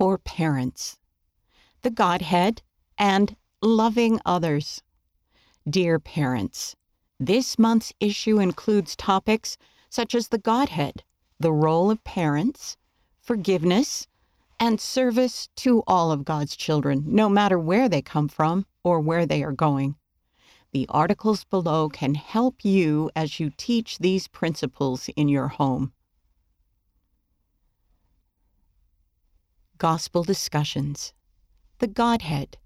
for parents, the Godhead, and loving others. Dear parents, this month's issue includes topics such as the Godhead, the role of parents, forgiveness, and service to all of God's children, no matter where they come from or where they are going. The articles below can help you as you teach these principles in your home. Gospel Discussions The Godhead.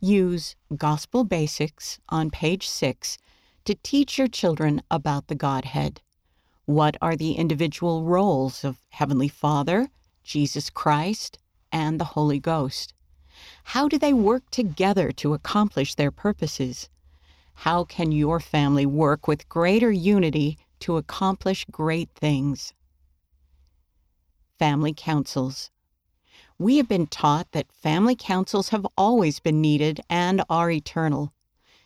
Use Gospel Basics on page 6 to teach your children about the Godhead. What are the individual roles of Heavenly Father, Jesus Christ, and the Holy Ghost? How do they work together to accomplish their purposes? How can your family work with greater unity to accomplish great things? Family Councils We have been taught that family councils have always been needed and are eternal.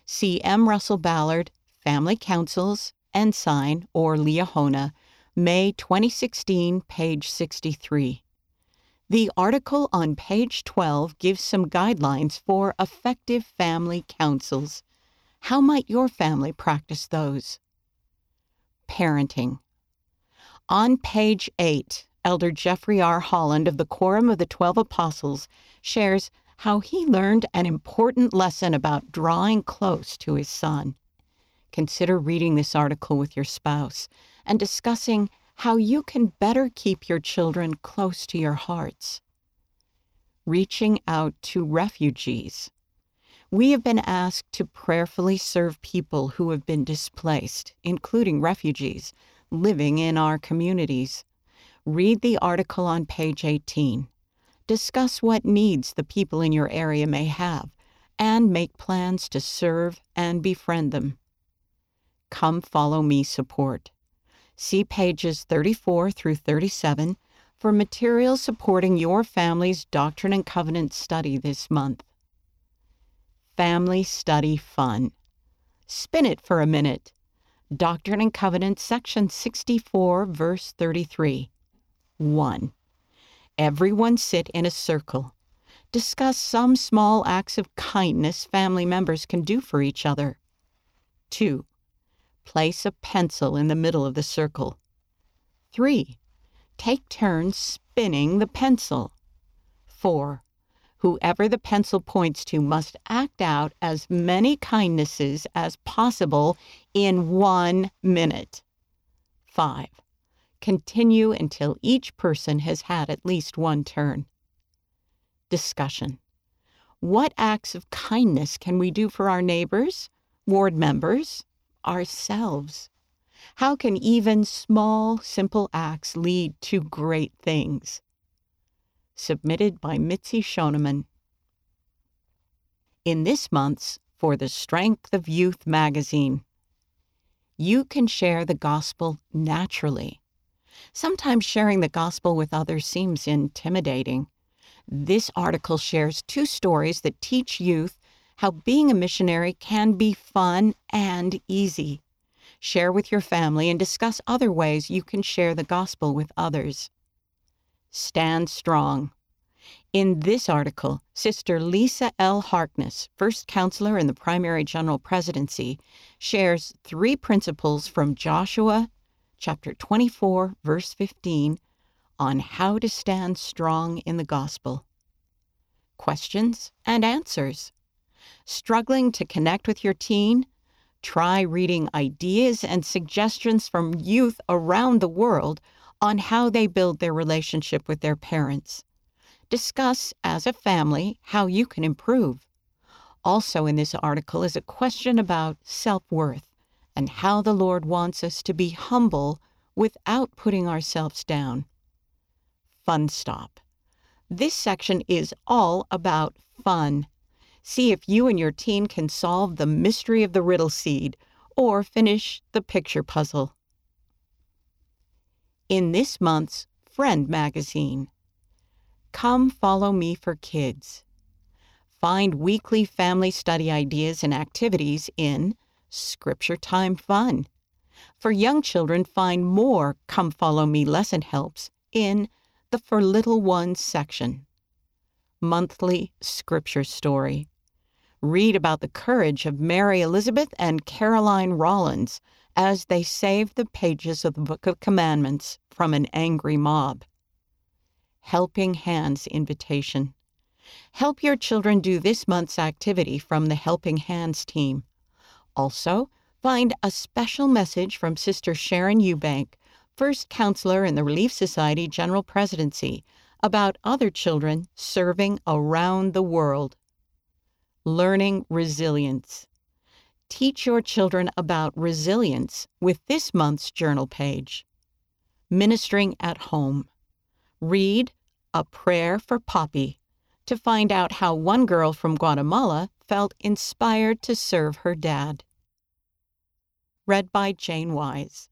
C. M. Russell Ballard, Family Councils, Ensign, or Liahona, May 2016, page 63. The article on page 12 gives some guidelines for effective family councils. How might your family practice those? Parenting. On page 8, Elder Jeffrey R. Holland of the Quorum of the Twelve Apostles shares how he learned an important lesson about drawing close to his son. Consider reading this article with your spouse and discussing how you can better keep your children close to your hearts. Reaching out to refugees. We have been asked to prayerfully serve people who have been displaced, including refugees, living in our communities. Read the article on page 18. Discuss what needs the people in your area may have and make plans to serve and befriend them. Come Follow Me support. See pages 34 through 37 for material supporting your family's Doctrine and Covenant study this month. Family Study Fun. Spin it for a minute. Doctrine and Covenant, section 64, verse 33. 1. Everyone sit in a circle. Discuss some small acts of kindness family members can do for each other. 2. Place a pencil in the middle of the circle. 3. Take turns spinning the pencil. 4 whoever the pencil points to must act out as many kindnesses as possible in one minute. 5. Continue until each person has had at least one turn. Discussion What acts of kindness can we do for our neighbors, ward members, ourselves? How can even small, simple acts lead to great things? submitted by Mitzi Shoneman. In this month's For the Strength of Youth magazine, you can share the gospel naturally. Sometimes sharing the gospel with others seems intimidating. This article shares two stories that teach youth how being a missionary can be fun and easy. Share with your family and discuss other ways you can share the gospel with others. Stand strong. In this article, Sister Lisa L. Harkness, first counselor in the Primary General Presidency, shares three principles from Joshua chapter 24, verse 15, on how to stand strong in the gospel. Questions and answers. Struggling to connect with your teen? Try reading ideas and suggestions from youth around the world on how they build their relationship with their parents. Discuss as a family how you can improve. Also, in this article is a question about self worth and how the Lord wants us to be humble without putting ourselves down. Fun Stop. This section is all about fun. See if you and your teen can solve the mystery of the riddle seed or finish the picture puzzle in this month's Friend magazine. Come Follow Me for Kids. Find weekly family study ideas and activities in Scripture Time Fun. For young children, find more Come Follow Me lesson helps in the For Little Ones section. monthly scripture story. Read about the courage of Mary Elizabeth and Caroline Rollins as they saved the pages of the Book of Commandments from an angry mob. Helping Hands Invitation. Help your children do this month's activity from the Helping Hands team. Also, find a special message from Sister Sharon Eubank, first counselor in the Relief Society General Presidency, about other children serving around the world. Learning Resilience. Teach your children about resilience with this month's journal page. Ministering at Home. Read A Prayer for Poppy to find out how one girl from Guatemala felt inspired to serve her dad. Read by Jane Wise.